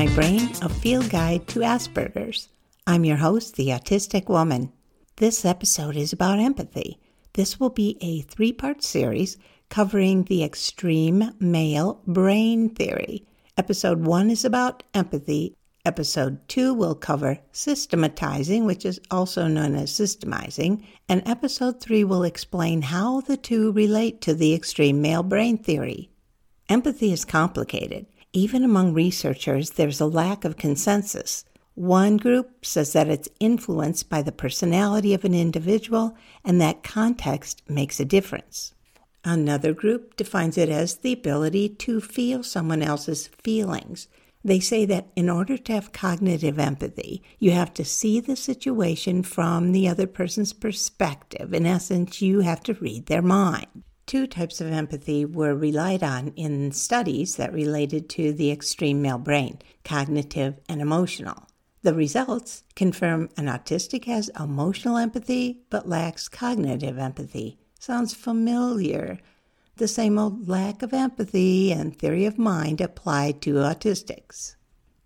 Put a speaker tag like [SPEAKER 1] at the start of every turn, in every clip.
[SPEAKER 1] My Brain, a field guide to Asperger's. I'm your host, the Autistic Woman. This episode is about empathy. This will be a three part series covering the extreme male brain theory. Episode one is about empathy. Episode two will cover systematizing, which is also known as systemizing. And episode three will explain how the two relate to the extreme male brain theory. Empathy is complicated. Even among researchers, there's a lack of consensus. One group says that it's influenced by the personality of an individual and that context makes a difference. Another group defines it as the ability to feel someone else's feelings. They say that in order to have cognitive empathy, you have to see the situation from the other person's perspective. In essence, you have to read their mind. Two types of empathy were relied on in studies that related to the extreme male brain cognitive and emotional. The results confirm an autistic has emotional empathy but lacks cognitive empathy. Sounds familiar. The same old lack of empathy and theory of mind applied to autistics.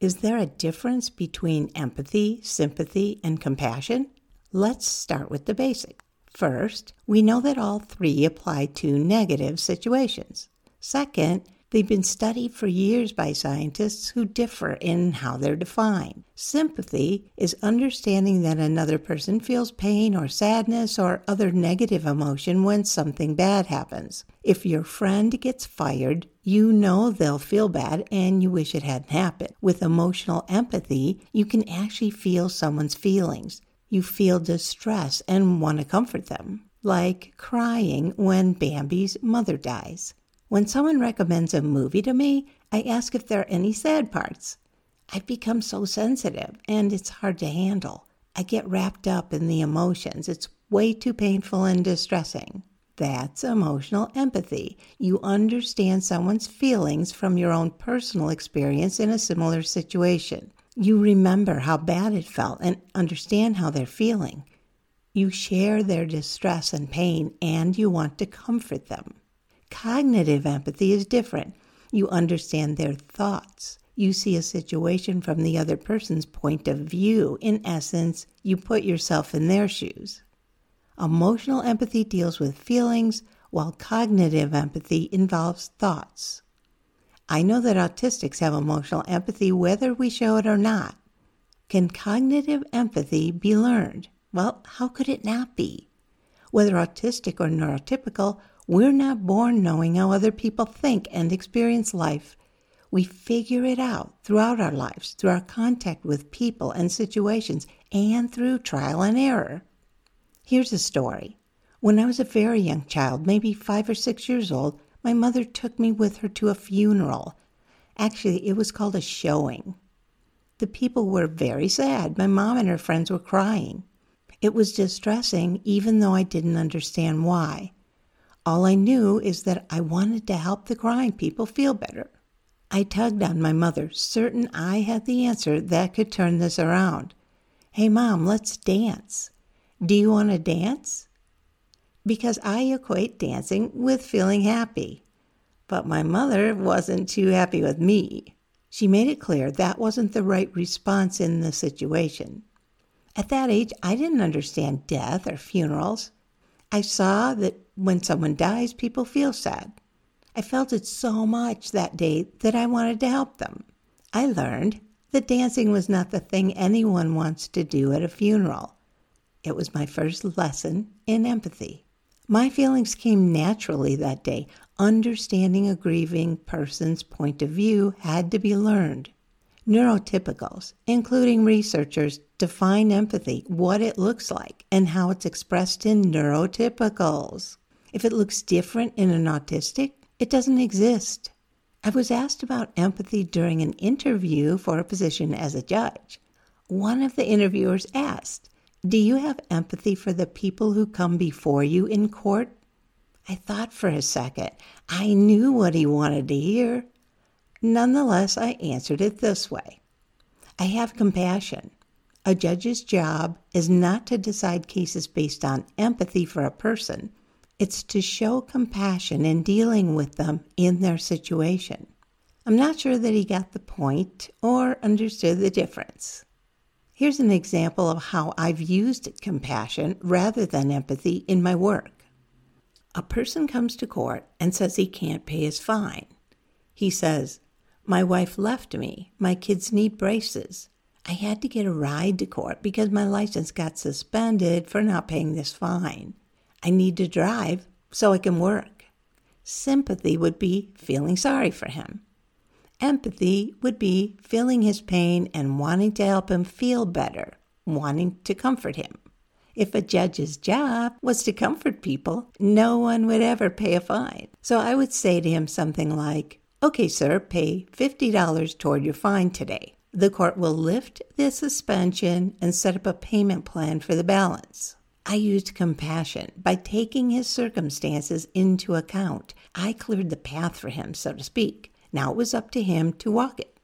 [SPEAKER 1] Is there a difference between empathy, sympathy, and compassion? Let's start with the basics. First, we know that all three apply to negative situations. Second, they've been studied for years by scientists who differ in how they're defined. Sympathy is understanding that another person feels pain or sadness or other negative emotion when something bad happens. If your friend gets fired, you know they'll feel bad and you wish it hadn't happened. With emotional empathy, you can actually feel someone's feelings you feel distress and want to comfort them, like crying when Bambi's mother dies. When someone recommends a movie to me, I ask if there are any sad parts. I've become so sensitive and it's hard to handle. I get wrapped up in the emotions. It's way too painful and distressing. That's emotional empathy. You understand someone's feelings from your own personal experience in a similar situation. You remember how bad it felt and understand how they're feeling. You share their distress and pain and you want to comfort them. Cognitive empathy is different. You understand their thoughts. You see a situation from the other person's point of view. In essence, you put yourself in their shoes. Emotional empathy deals with feelings, while cognitive empathy involves thoughts. I know that autistics have emotional empathy whether we show it or not. Can cognitive empathy be learned? Well, how could it not be? Whether autistic or neurotypical, we're not born knowing how other people think and experience life. We figure it out throughout our lives, through our contact with people and situations, and through trial and error. Here's a story. When I was a very young child, maybe five or six years old, my mother took me with her to a funeral. Actually, it was called a showing. The people were very sad. My mom and her friends were crying. It was distressing, even though I didn't understand why. All I knew is that I wanted to help the crying people feel better. I tugged on my mother, certain I had the answer that could turn this around. Hey, Mom, let's dance. Do you want to dance? Because I equate dancing with feeling happy. But my mother wasn't too happy with me. She made it clear that wasn't the right response in the situation. At that age, I didn't understand death or funerals. I saw that when someone dies, people feel sad. I felt it so much that day that I wanted to help them. I learned that dancing was not the thing anyone wants to do at a funeral. It was my first lesson in empathy. My feelings came naturally that day. Understanding a grieving person's point of view had to be learned. Neurotypicals, including researchers, define empathy, what it looks like, and how it's expressed in neurotypicals. If it looks different in an autistic, it doesn't exist. I was asked about empathy during an interview for a position as a judge. One of the interviewers asked, do you have empathy for the people who come before you in court? I thought for a second. I knew what he wanted to hear. Nonetheless, I answered it this way I have compassion. A judge's job is not to decide cases based on empathy for a person, it's to show compassion in dealing with them in their situation. I'm not sure that he got the point or understood the difference. Here's an example of how I've used compassion rather than empathy in my work. A person comes to court and says he can't pay his fine. He says, My wife left me. My kids need braces. I had to get a ride to court because my license got suspended for not paying this fine. I need to drive so I can work. Sympathy would be feeling sorry for him. Empathy would be feeling his pain and wanting to help him feel better, wanting to comfort him. If a judge's job was to comfort people, no one would ever pay a fine. So I would say to him something like, Okay, sir, pay $50 toward your fine today. The court will lift the suspension and set up a payment plan for the balance. I used compassion by taking his circumstances into account. I cleared the path for him, so to speak. Now it was up to him to walk it.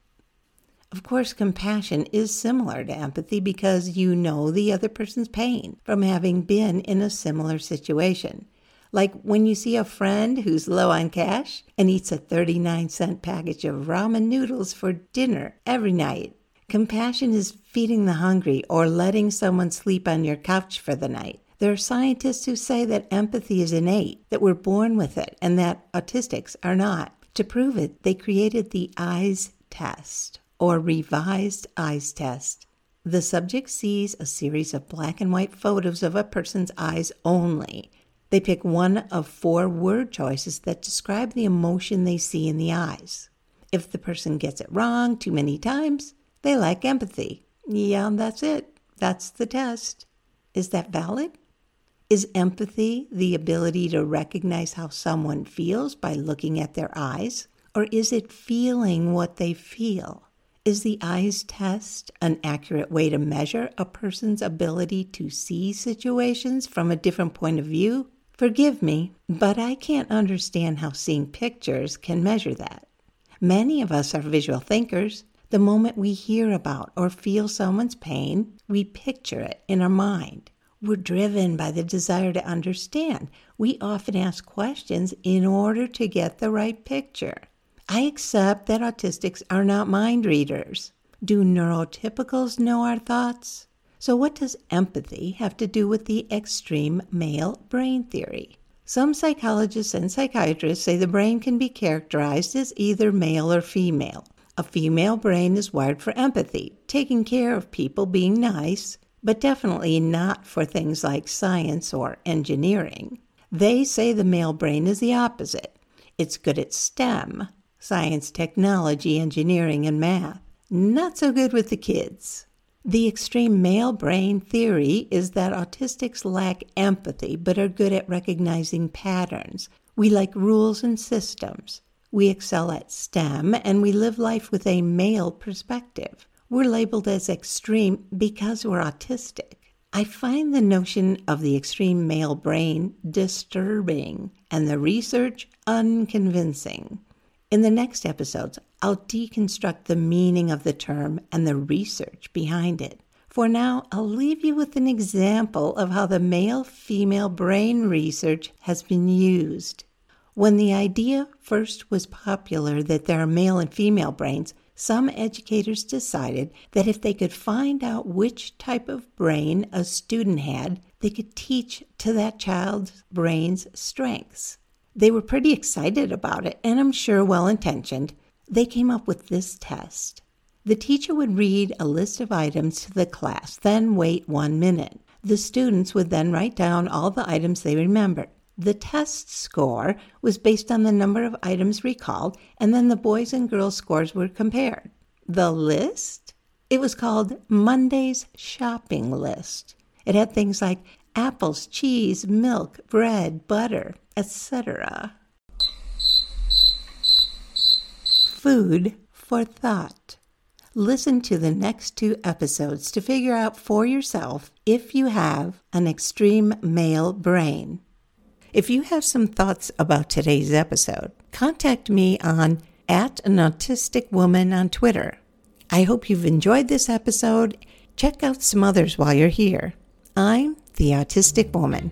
[SPEAKER 1] Of course, compassion is similar to empathy because you know the other person's pain from having been in a similar situation. Like when you see a friend who's low on cash and eats a 39 cent package of ramen noodles for dinner every night. Compassion is feeding the hungry or letting someone sleep on your couch for the night. There are scientists who say that empathy is innate, that we're born with it, and that autistics are not. To prove it, they created the EYES test, or revised EYES test. The subject sees a series of black and white photos of a person's eyes only. They pick one of four word choices that describe the emotion they see in the eyes. If the person gets it wrong too many times, they lack empathy. Yeah, that's it. That's the test. Is that valid? Is empathy the ability to recognize how someone feels by looking at their eyes? Or is it feeling what they feel? Is the EYES test an accurate way to measure a person's ability to see situations from a different point of view? Forgive me, but I can't understand how seeing pictures can measure that. Many of us are visual thinkers. The moment we hear about or feel someone's pain, we picture it in our mind. We're driven by the desire to understand. We often ask questions in order to get the right picture. I accept that autistics are not mind readers. Do neurotypicals know our thoughts? So, what does empathy have to do with the extreme male brain theory? Some psychologists and psychiatrists say the brain can be characterized as either male or female. A female brain is wired for empathy, taking care of people, being nice, but definitely not for things like science or engineering. They say the male brain is the opposite. It's good at STEM, science, technology, engineering, and math. Not so good with the kids. The extreme male brain theory is that autistics lack empathy but are good at recognizing patterns. We like rules and systems. We excel at STEM and we live life with a male perspective. We're labeled as extreme because we're autistic. I find the notion of the extreme male brain disturbing and the research unconvincing. In the next episodes, I'll deconstruct the meaning of the term and the research behind it. For now, I'll leave you with an example of how the male female brain research has been used. When the idea first was popular that there are male and female brains, some educators decided that if they could find out which type of brain a student had, they could teach to that child's brain's strengths. They were pretty excited about it, and I'm sure well intentioned. They came up with this test. The teacher would read a list of items to the class, then wait one minute. The students would then write down all the items they remembered. The test score was based on the number of items recalled, and then the boys' and girls' scores were compared. The list? It was called Monday's shopping list. It had things like apples, cheese, milk, bread, butter, etc. Food for thought. Listen to the next two episodes to figure out for yourself if you have an extreme male brain. If you have some thoughts about today's episode, contact me on at an autistic woman on Twitter. I hope you've enjoyed this episode. Check out some others while you're here. I'm the Autistic Woman.